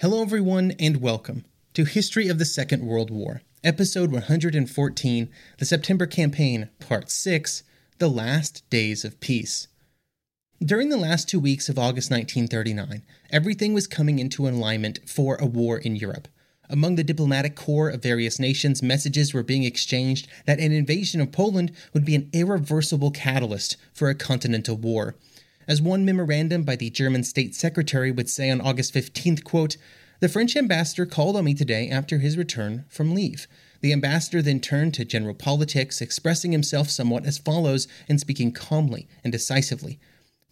Hello, everyone, and welcome to History of the Second World War, Episode 114, The September Campaign, Part 6 The Last Days of Peace. During the last two weeks of August 1939, everything was coming into alignment for a war in Europe. Among the diplomatic corps of various nations, messages were being exchanged that an invasion of Poland would be an irreversible catalyst for a continental war. As one memorandum by the German State Secretary would say on August 15th, quote, the French ambassador called on me today after his return from leave. The ambassador then turned to general politics, expressing himself somewhat as follows and speaking calmly and decisively.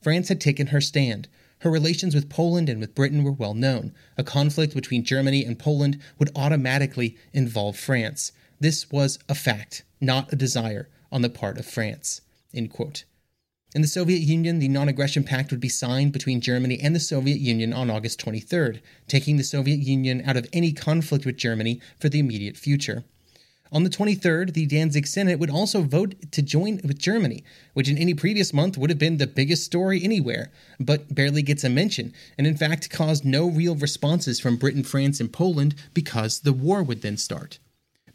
France had taken her stand. Her relations with Poland and with Britain were well known. A conflict between Germany and Poland would automatically involve France. This was a fact, not a desire on the part of France. In the Soviet Union, the non aggression pact would be signed between Germany and the Soviet Union on August 23rd, taking the Soviet Union out of any conflict with Germany for the immediate future. On the 23rd, the Danzig Senate would also vote to join with Germany, which in any previous month would have been the biggest story anywhere, but barely gets a mention, and in fact caused no real responses from Britain, France, and Poland because the war would then start.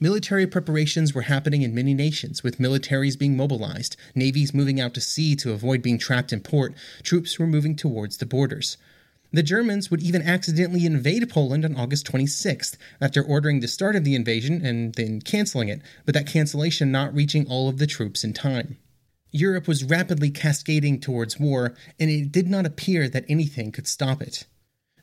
Military preparations were happening in many nations, with militaries being mobilized, navies moving out to sea to avoid being trapped in port, troops were moving towards the borders. The Germans would even accidentally invade Poland on August 26th, after ordering the start of the invasion and then canceling it, but that cancellation not reaching all of the troops in time. Europe was rapidly cascading towards war, and it did not appear that anything could stop it.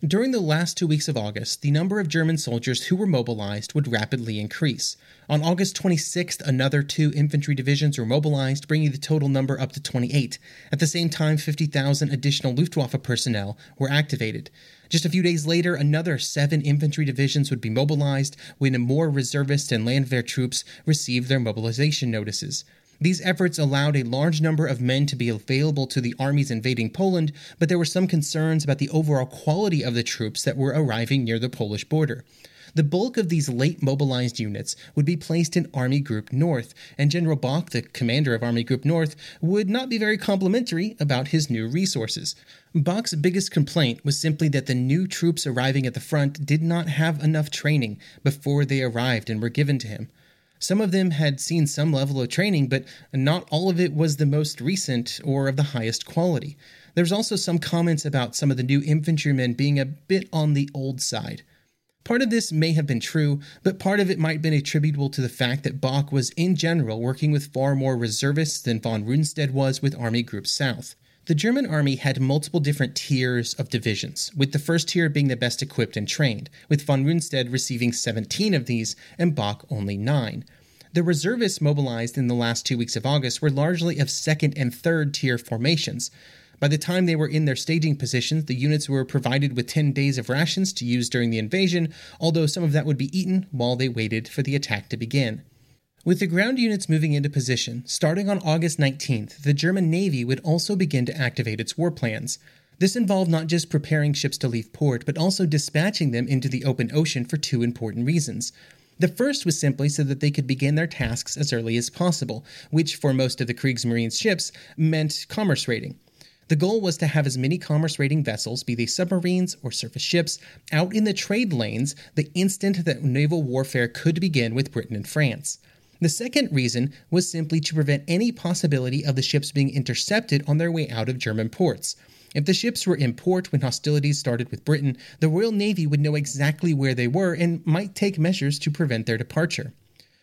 During the last two weeks of August, the number of German soldiers who were mobilized would rapidly increase. On August 26th, another two infantry divisions were mobilized, bringing the total number up to 28. At the same time, 50,000 additional Luftwaffe personnel were activated. Just a few days later, another seven infantry divisions would be mobilized when more reservist and Landwehr troops received their mobilization notices. These efforts allowed a large number of men to be available to the armies invading Poland, but there were some concerns about the overall quality of the troops that were arriving near the Polish border. The bulk of these late mobilized units would be placed in Army Group North, and General Bock, the commander of Army Group North, would not be very complimentary about his new resources. Bock's biggest complaint was simply that the new troops arriving at the front did not have enough training before they arrived and were given to him. Some of them had seen some level of training, but not all of it was the most recent or of the highest quality. There's also some comments about some of the new infantrymen being a bit on the old side. Part of this may have been true, but part of it might have been attributable to the fact that Bock was in general working with far more reservists than von Rundstedt was with Army Group South. The German army had multiple different tiers of divisions, with the first tier being the best equipped and trained, with von Rundstedt receiving 17 of these and Bock only 9. The reservists mobilized in the last two weeks of August were largely of second and third tier formations. By the time they were in their staging positions, the units were provided with 10 days of rations to use during the invasion, although some of that would be eaten while they waited for the attack to begin. With the ground units moving into position, starting on August 19th, the German Navy would also begin to activate its war plans. This involved not just preparing ships to leave port, but also dispatching them into the open ocean for two important reasons. The first was simply so that they could begin their tasks as early as possible, which for most of the Kriegsmarine ships meant commerce raiding. The goal was to have as many commerce raiding vessels, be they submarines or surface ships, out in the trade lanes the instant that naval warfare could begin with Britain and France. The second reason was simply to prevent any possibility of the ships being intercepted on their way out of German ports. If the ships were in port when hostilities started with Britain, the Royal Navy would know exactly where they were and might take measures to prevent their departure.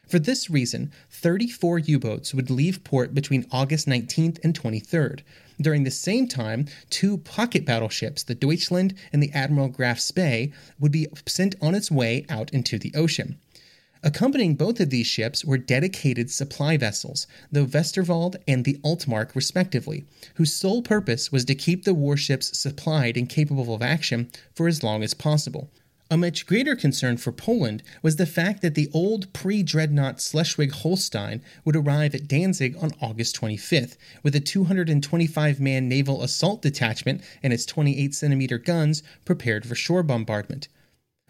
For this reason, 34 U boats would leave port between August 19th and 23rd. During the same time, two pocket battleships, the Deutschland and the Admiral Graf Spee, would be sent on its way out into the ocean. Accompanying both of these ships were dedicated supply vessels, the Westerwald and the Altmark, respectively, whose sole purpose was to keep the warships supplied and capable of action for as long as possible. A much greater concern for Poland was the fact that the old pre dreadnought Schleswig Holstein would arrive at Danzig on August 25th, with a 225 man naval assault detachment and its 28 centimeter guns prepared for shore bombardment.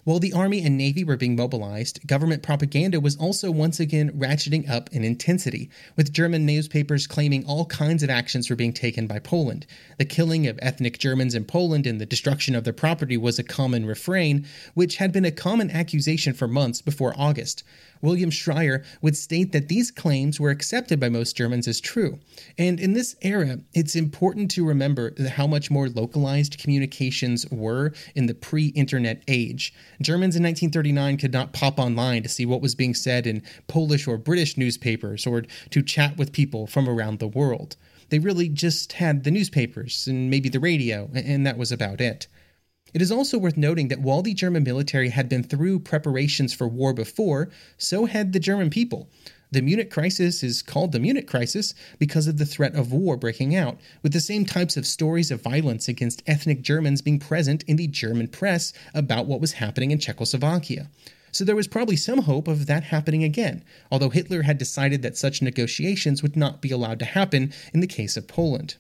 While the Army and Navy were being mobilized, government propaganda was also once again ratcheting up in intensity, with German newspapers claiming all kinds of actions were being taken by Poland. The killing of ethnic Germans in Poland and the destruction of their property was a common refrain, which had been a common accusation for months before August. William Shirer would state that these claims were accepted by most Germans as true. And in this era, it's important to remember how much more localized communications were in the pre internet age. Germans in 1939 could not pop online to see what was being said in Polish or British newspapers or to chat with people from around the world. They really just had the newspapers and maybe the radio, and that was about it. It is also worth noting that while the German military had been through preparations for war before, so had the German people. The Munich crisis is called the Munich crisis because of the threat of war breaking out, with the same types of stories of violence against ethnic Germans being present in the German press about what was happening in Czechoslovakia. So there was probably some hope of that happening again, although Hitler had decided that such negotiations would not be allowed to happen in the case of Poland.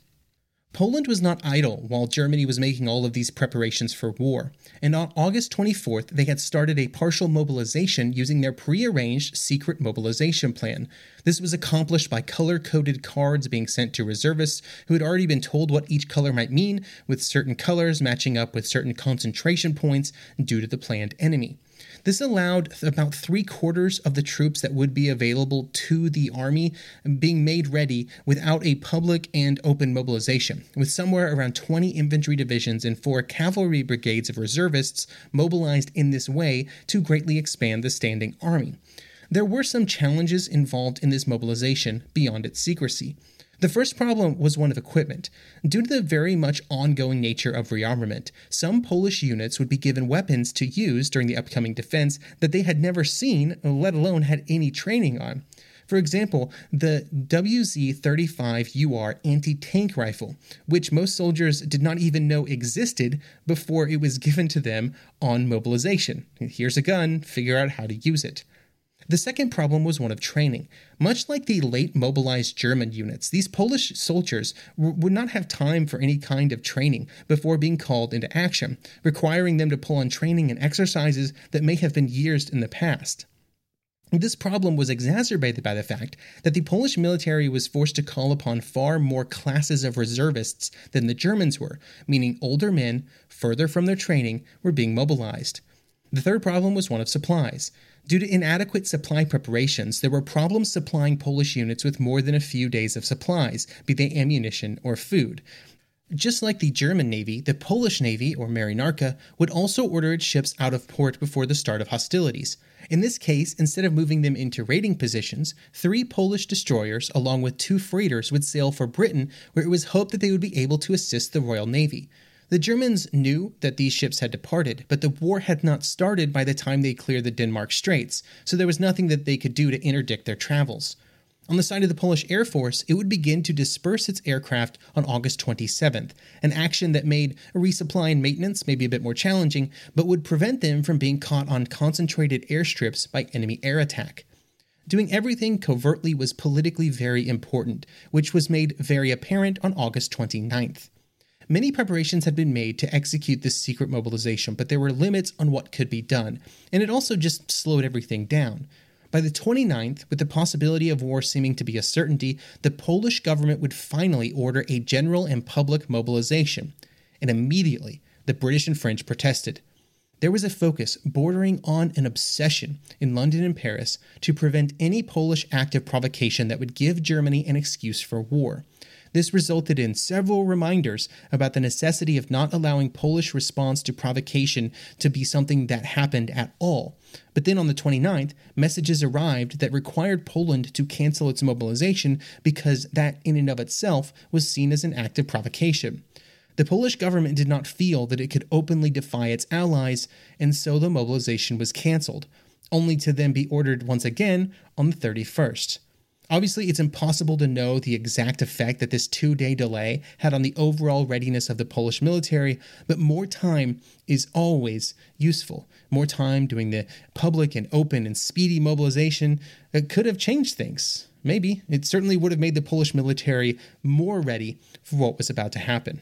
Poland was not idle while Germany was making all of these preparations for war, and on August 24th, they had started a partial mobilization using their prearranged secret mobilization plan. This was accomplished by color coded cards being sent to reservists who had already been told what each color might mean, with certain colors matching up with certain concentration points due to the planned enemy. This allowed about three quarters of the troops that would be available to the army being made ready without a public and open mobilization, with somewhere around 20 infantry divisions and four cavalry brigades of reservists mobilized in this way to greatly expand the standing army. There were some challenges involved in this mobilization beyond its secrecy. The first problem was one of equipment. Due to the very much ongoing nature of rearmament, some Polish units would be given weapons to use during the upcoming defense that they had never seen, let alone had any training on. For example, the WZ 35 UR anti tank rifle, which most soldiers did not even know existed before it was given to them on mobilization. Here's a gun, figure out how to use it. The second problem was one of training. Much like the late mobilized German units, these Polish soldiers w- would not have time for any kind of training before being called into action, requiring them to pull on training and exercises that may have been years in the past. This problem was exacerbated by the fact that the Polish military was forced to call upon far more classes of reservists than the Germans were, meaning older men, further from their training, were being mobilized. The third problem was one of supplies. Due to inadequate supply preparations, there were problems supplying Polish units with more than a few days of supplies, be they ammunition or food. Just like the German Navy, the Polish Navy, or Marynarka, would also order its ships out of port before the start of hostilities. In this case, instead of moving them into raiding positions, three Polish destroyers, along with two freighters, would sail for Britain, where it was hoped that they would be able to assist the Royal Navy. The Germans knew that these ships had departed, but the war had not started by the time they cleared the Denmark Straits, so there was nothing that they could do to interdict their travels. On the side of the Polish Air Force, it would begin to disperse its aircraft on August 27th, an action that made resupply and maintenance maybe a bit more challenging, but would prevent them from being caught on concentrated airstrips by enemy air attack. Doing everything covertly was politically very important, which was made very apparent on August 29th. Many preparations had been made to execute this secret mobilization, but there were limits on what could be done, and it also just slowed everything down. By the 29th, with the possibility of war seeming to be a certainty, the Polish government would finally order a general and public mobilization. And immediately, the British and French protested. There was a focus bordering on an obsession in London and Paris to prevent any Polish act of provocation that would give Germany an excuse for war. This resulted in several reminders about the necessity of not allowing Polish response to provocation to be something that happened at all. But then on the 29th, messages arrived that required Poland to cancel its mobilization because that, in and of itself, was seen as an act of provocation. The Polish government did not feel that it could openly defy its allies, and so the mobilization was canceled, only to then be ordered once again on the 31st. Obviously, it's impossible to know the exact effect that this two day delay had on the overall readiness of the Polish military, but more time is always useful. More time doing the public and open and speedy mobilization uh, could have changed things. Maybe. It certainly would have made the Polish military more ready for what was about to happen.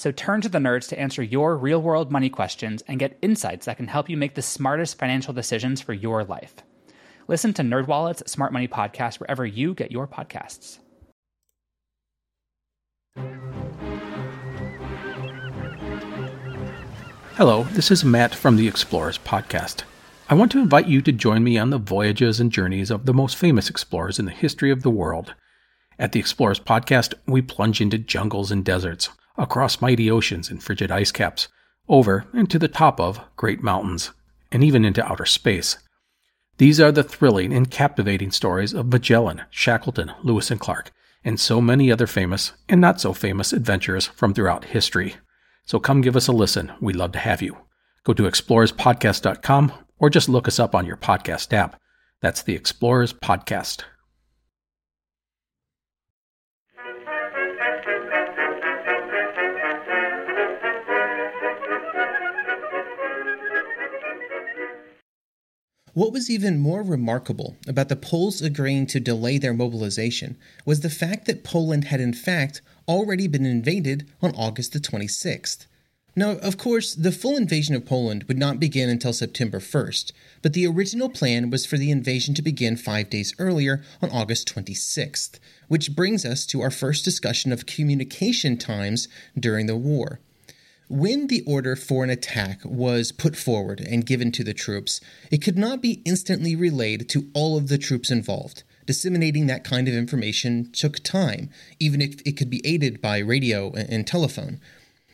So turn to the nerds to answer your real world money questions and get insights that can help you make the smartest financial decisions for your life. Listen to NerdWallet's Smart Money Podcast wherever you get your podcasts. Hello, this is Matt from the Explorers Podcast. I want to invite you to join me on the voyages and journeys of the most famous explorers in the history of the world. At the Explorers Podcast, we plunge into jungles and deserts, across mighty oceans and frigid ice caps, over and to the top of great mountains, and even into outer space. These are the thrilling and captivating stories of Magellan, Shackleton, Lewis and Clark, and so many other famous and not so famous adventurers from throughout history. So come give us a listen. We'd love to have you. Go to explorerspodcast.com or just look us up on your podcast app. That's the Explorers Podcast. What was even more remarkable about the Poles agreeing to delay their mobilization was the fact that Poland had in fact already been invaded on August the 26th. Now, of course, the full invasion of Poland would not begin until September 1st, but the original plan was for the invasion to begin five days earlier on August 26th, which brings us to our first discussion of communication times during the war. When the order for an attack was put forward and given to the troops, it could not be instantly relayed to all of the troops involved. Disseminating that kind of information took time, even if it could be aided by radio and telephone.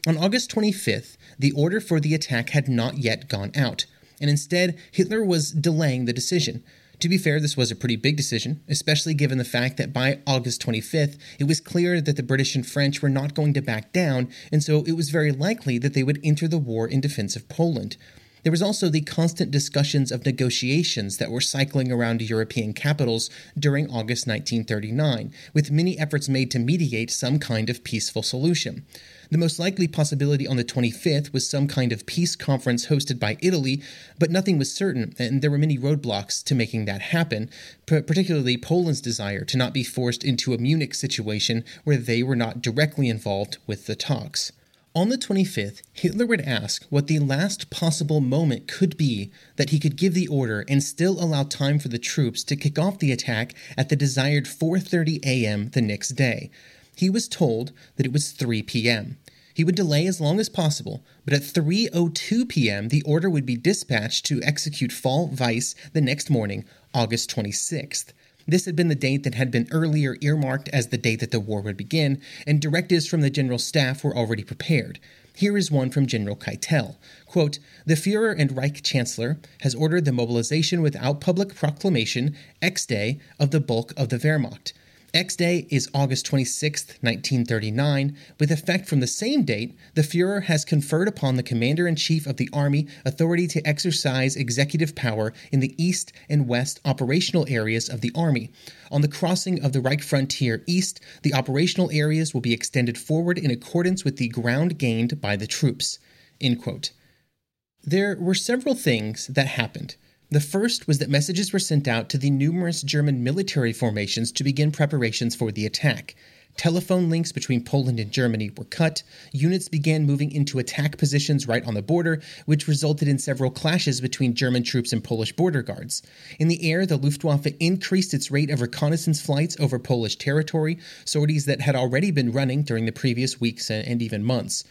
On August 25th, the order for the attack had not yet gone out, and instead, Hitler was delaying the decision. To be fair, this was a pretty big decision, especially given the fact that by August 25th, it was clear that the British and French were not going to back down, and so it was very likely that they would enter the war in defense of Poland. There was also the constant discussions of negotiations that were cycling around European capitals during August 1939, with many efforts made to mediate some kind of peaceful solution. The most likely possibility on the 25th was some kind of peace conference hosted by Italy, but nothing was certain, and there were many roadblocks to making that happen, particularly Poland's desire to not be forced into a Munich situation where they were not directly involved with the talks. On the 25th, Hitler would ask what the last possible moment could be that he could give the order and still allow time for the troops to kick off the attack at the desired 4:30 a.m. the next day. He was told that it was 3 p.m. He would delay as long as possible, but at 3:02 p.m. the order would be dispatched to execute Fall Weiss the next morning, August 26th. This had been the date that had been earlier earmarked as the date that the war would begin, and directives from the general staff were already prepared. Here is one from General Keitel. Quote, the Fuhrer and Reich Chancellor has ordered the mobilization without public proclamation, X day, of the bulk of the Wehrmacht. X Day is August 26, 1939. With effect from the same date, the Fuhrer has conferred upon the Commander in Chief of the Army authority to exercise executive power in the east and west operational areas of the Army. On the crossing of the Reich frontier east, the operational areas will be extended forward in accordance with the ground gained by the troops. There were several things that happened. The first was that messages were sent out to the numerous German military formations to begin preparations for the attack. Telephone links between Poland and Germany were cut. Units began moving into attack positions right on the border, which resulted in several clashes between German troops and Polish border guards. In the air, the Luftwaffe increased its rate of reconnaissance flights over Polish territory, sorties that had already been running during the previous weeks and even months.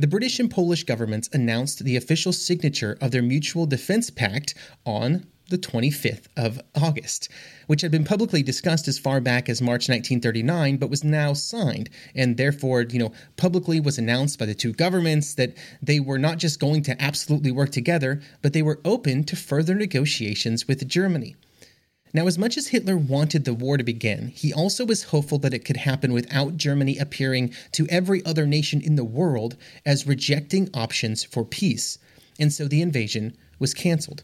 The British and Polish governments announced the official signature of their Mutual Defense Pact on the 25th of August, which had been publicly discussed as far back as March 1939 but was now signed and therefore, you know, publicly was announced by the two governments that they were not just going to absolutely work together, but they were open to further negotiations with Germany. Now, as much as Hitler wanted the war to begin, he also was hopeful that it could happen without Germany appearing to every other nation in the world as rejecting options for peace, and so the invasion was cancelled.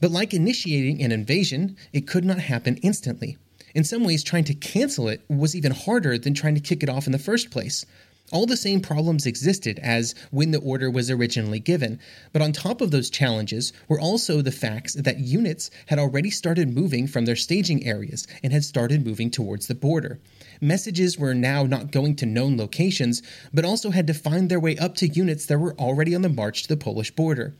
But like initiating an invasion, it could not happen instantly. In some ways, trying to cancel it was even harder than trying to kick it off in the first place. All the same problems existed as when the order was originally given, but on top of those challenges were also the facts that units had already started moving from their staging areas and had started moving towards the border. Messages were now not going to known locations, but also had to find their way up to units that were already on the march to the Polish border.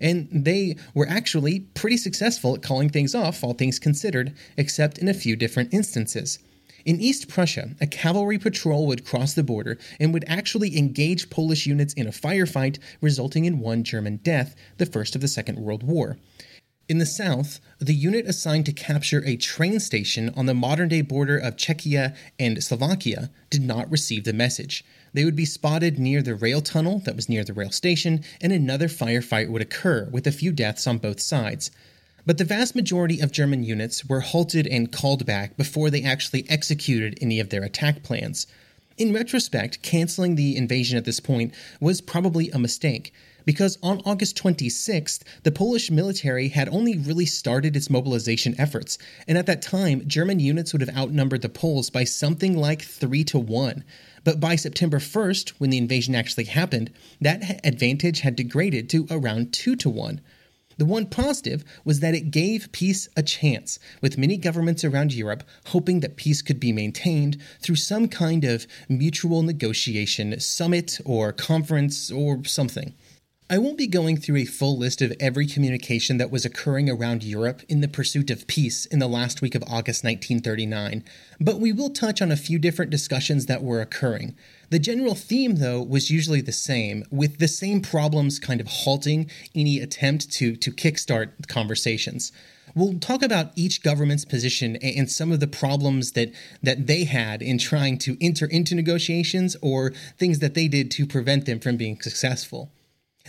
And they were actually pretty successful at calling things off, all things considered, except in a few different instances. In East Prussia, a cavalry patrol would cross the border and would actually engage Polish units in a firefight, resulting in one German death, the first of the Second World War. In the south, the unit assigned to capture a train station on the modern day border of Czechia and Slovakia did not receive the message. They would be spotted near the rail tunnel that was near the rail station, and another firefight would occur, with a few deaths on both sides. But the vast majority of German units were halted and called back before they actually executed any of their attack plans. In retrospect, canceling the invasion at this point was probably a mistake, because on August 26th, the Polish military had only really started its mobilization efforts, and at that time, German units would have outnumbered the Poles by something like 3 to 1. But by September 1st, when the invasion actually happened, that advantage had degraded to around 2 to 1. The one positive was that it gave peace a chance, with many governments around Europe hoping that peace could be maintained through some kind of mutual negotiation summit or conference or something. I won't be going through a full list of every communication that was occurring around Europe in the pursuit of peace in the last week of August 1939, but we will touch on a few different discussions that were occurring. The general theme, though, was usually the same, with the same problems kind of halting any attempt to, to kickstart conversations. We'll talk about each government's position and some of the problems that, that they had in trying to enter into negotiations or things that they did to prevent them from being successful.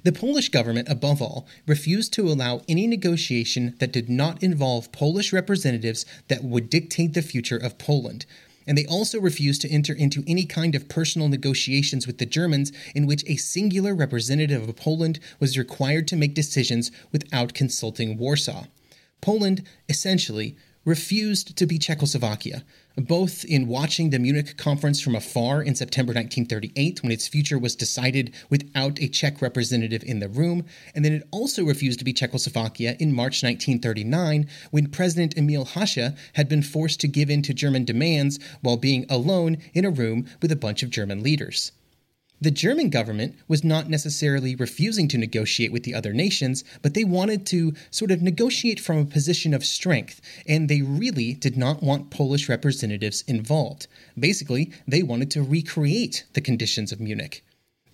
The Polish government, above all, refused to allow any negotiation that did not involve Polish representatives that would dictate the future of Poland. And they also refused to enter into any kind of personal negotiations with the Germans in which a singular representative of Poland was required to make decisions without consulting Warsaw. Poland, essentially, refused to be Czechoslovakia, both in watching the Munich conference from afar in September 1938 when its future was decided without a Czech representative in the room, and then it also refused to be Czechoslovakia in March 1939 when President Emil Hácha had been forced to give in to German demands while being alone in a room with a bunch of German leaders. The German government was not necessarily refusing to negotiate with the other nations, but they wanted to sort of negotiate from a position of strength, and they really did not want Polish representatives involved. Basically, they wanted to recreate the conditions of Munich.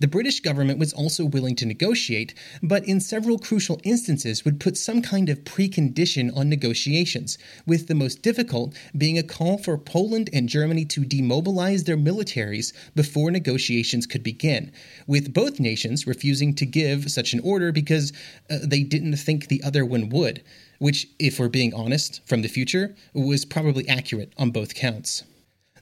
The British government was also willing to negotiate, but in several crucial instances would put some kind of precondition on negotiations, with the most difficult being a call for Poland and Germany to demobilize their militaries before negotiations could begin, with both nations refusing to give such an order because uh, they didn't think the other one would, which, if we're being honest from the future, was probably accurate on both counts.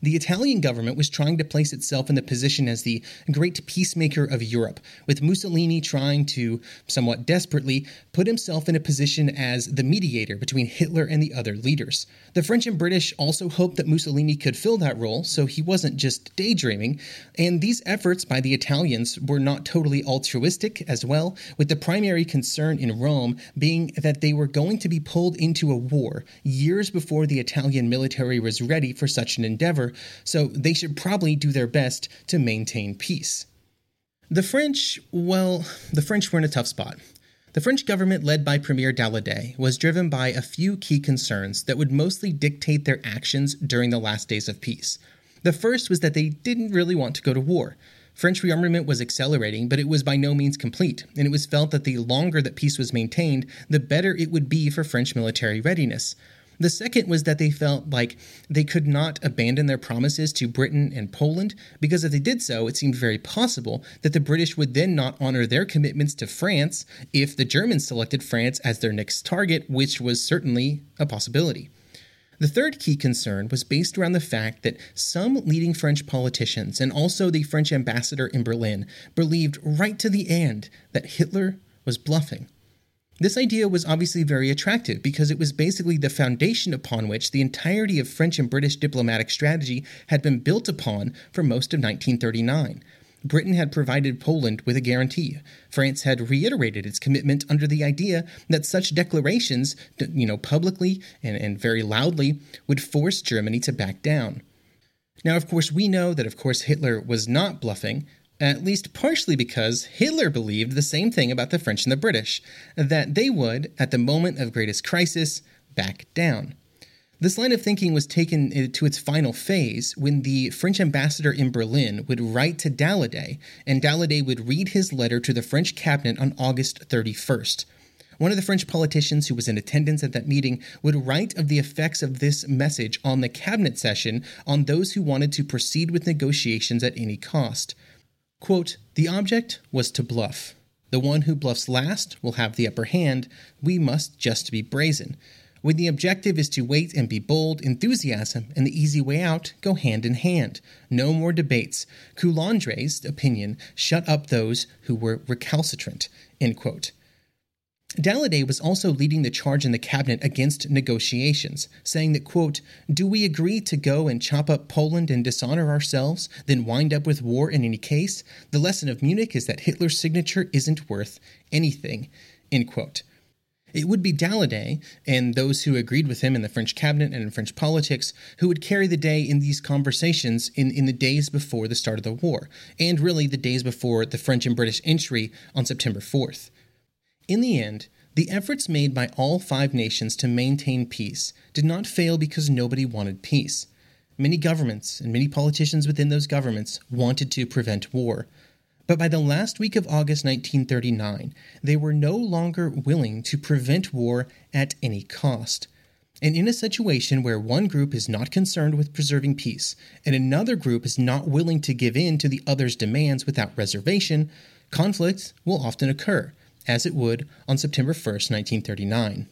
The Italian government was trying to place itself in the position as the great peacemaker of Europe, with Mussolini trying to, somewhat desperately, put himself in a position as the mediator between Hitler and the other leaders. The French and British also hoped that Mussolini could fill that role, so he wasn't just daydreaming, and these efforts by the Italians were not totally altruistic as well, with the primary concern in Rome being that they were going to be pulled into a war years before the Italian military was ready for such an endeavor so they should probably do their best to maintain peace. The French, well, the French were in a tough spot. The French government, led by Premier Daladier, was driven by a few key concerns that would mostly dictate their actions during the last days of peace. The first was that they didn't really want to go to war. French rearmament was accelerating, but it was by no means complete, and it was felt that the longer that peace was maintained, the better it would be for French military readiness. The second was that they felt like they could not abandon their promises to Britain and Poland, because if they did so, it seemed very possible that the British would then not honor their commitments to France if the Germans selected France as their next target, which was certainly a possibility. The third key concern was based around the fact that some leading French politicians and also the French ambassador in Berlin believed right to the end that Hitler was bluffing. This idea was obviously very attractive because it was basically the foundation upon which the entirety of French and British diplomatic strategy had been built upon for most of 1939. Britain had provided Poland with a guarantee. France had reiterated its commitment under the idea that such declarations, you know, publicly and, and very loudly, would force Germany to back down. Now, of course, we know that, of course, Hitler was not bluffing, at least partially because Hitler believed the same thing about the French and the British that they would, at the moment of greatest crisis, back down. This line of thinking was taken uh, to its final phase when the French ambassador in Berlin would write to Daladier, and Daladier would read his letter to the French cabinet on August 31st. One of the French politicians who was in attendance at that meeting would write of the effects of this message on the cabinet session on those who wanted to proceed with negotiations at any cost. Quote, the object was to bluff. The one who bluffs last will have the upper hand. We must just be brazen. When the objective is to wait and be bold, enthusiasm and the easy way out go hand in hand. No more debates. Coulondre's opinion shut up those who were recalcitrant. End quote. Daladier was also leading the charge in the cabinet against negotiations, saying that, quote, Do we agree to go and chop up Poland and dishonor ourselves, then wind up with war in any case? The lesson of Munich is that Hitler's signature isn't worth anything, end quote. It would be Daladier and those who agreed with him in the French cabinet and in French politics who would carry the day in these conversations in, in the days before the start of the war, and really the days before the French and British entry on September 4th. In the end, the efforts made by all five nations to maintain peace did not fail because nobody wanted peace. Many governments and many politicians within those governments wanted to prevent war. But by the last week of August 1939, they were no longer willing to prevent war at any cost. And in a situation where one group is not concerned with preserving peace and another group is not willing to give in to the other's demands without reservation, conflict will often occur as it would on September 1, 1939.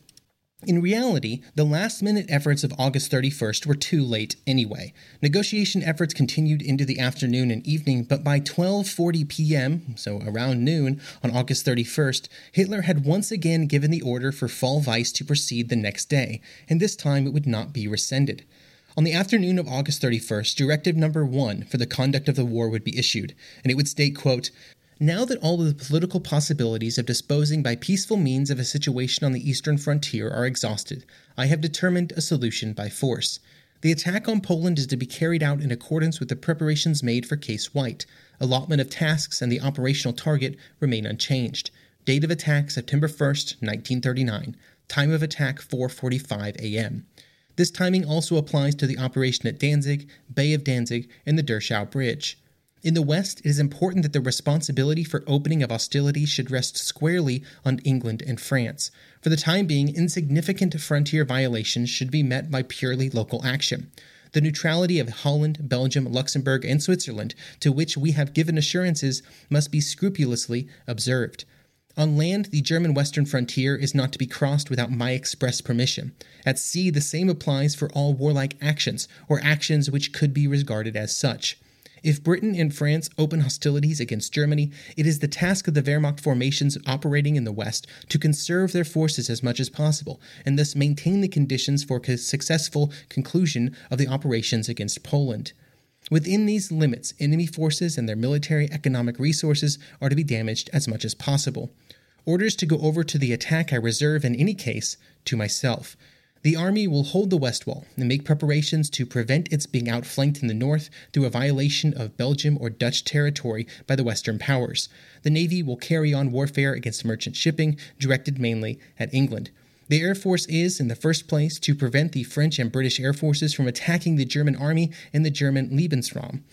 In reality, the last minute efforts of August 31st were too late anyway. Negotiation efforts continued into the afternoon and evening, but by 12:40 p.m., so around noon on August 31st, Hitler had once again given the order for Fall Weiss to proceed the next day, and this time it would not be rescinded. On the afternoon of August 31st, Directive Number 1 for the conduct of the war would be issued, and it would state, quote, now that all of the political possibilities of disposing by peaceful means of a situation on the eastern frontier are exhausted, I have determined a solution by force. The attack on Poland is to be carried out in accordance with the preparations made for Case White. Allotment of tasks and the operational target remain unchanged. Date of attack September 1st, 1939. Time of attack 4:45 a.m. This timing also applies to the operation at Danzig, Bay of Danzig, and the Dirschau Bridge. In the West, it is important that the responsibility for opening of hostilities should rest squarely on England and France. For the time being, insignificant frontier violations should be met by purely local action. The neutrality of Holland, Belgium, Luxembourg, and Switzerland, to which we have given assurances, must be scrupulously observed. On land, the German western frontier is not to be crossed without my express permission. At sea, the same applies for all warlike actions, or actions which could be regarded as such. If Britain and France open hostilities against Germany, it is the task of the Wehrmacht formations operating in the West to conserve their forces as much as possible, and thus maintain the conditions for successful conclusion of the operations against Poland. Within these limits, enemy forces and their military economic resources are to be damaged as much as possible. Orders to go over to the attack I reserve in any case to myself. The Army will hold the West Wall and make preparations to prevent its being outflanked in the north through a violation of Belgium or Dutch territory by the Western powers. The Navy will carry on warfare against merchant shipping, directed mainly at England. The Air Force is, in the first place, to prevent the French and British Air Forces from attacking the German Army and the German Lebensraum.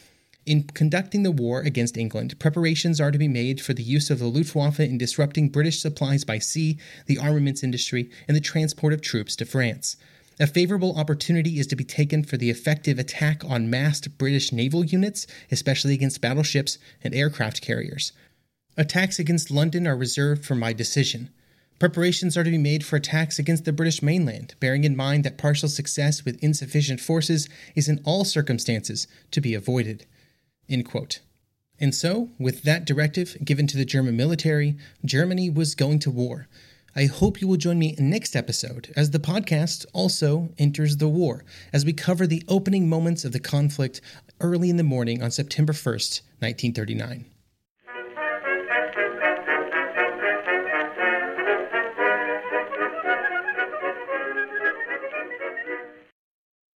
In conducting the war against England, preparations are to be made for the use of the Luftwaffe in disrupting British supplies by sea, the armaments industry, and the transport of troops to France. A favorable opportunity is to be taken for the effective attack on massed British naval units, especially against battleships and aircraft carriers. Attacks against London are reserved for my decision. Preparations are to be made for attacks against the British mainland, bearing in mind that partial success with insufficient forces is in all circumstances to be avoided. And so, with that directive given to the German military, Germany was going to war. I hope you will join me next episode as the podcast also enters the war as we cover the opening moments of the conflict early in the morning on September 1st, 1939.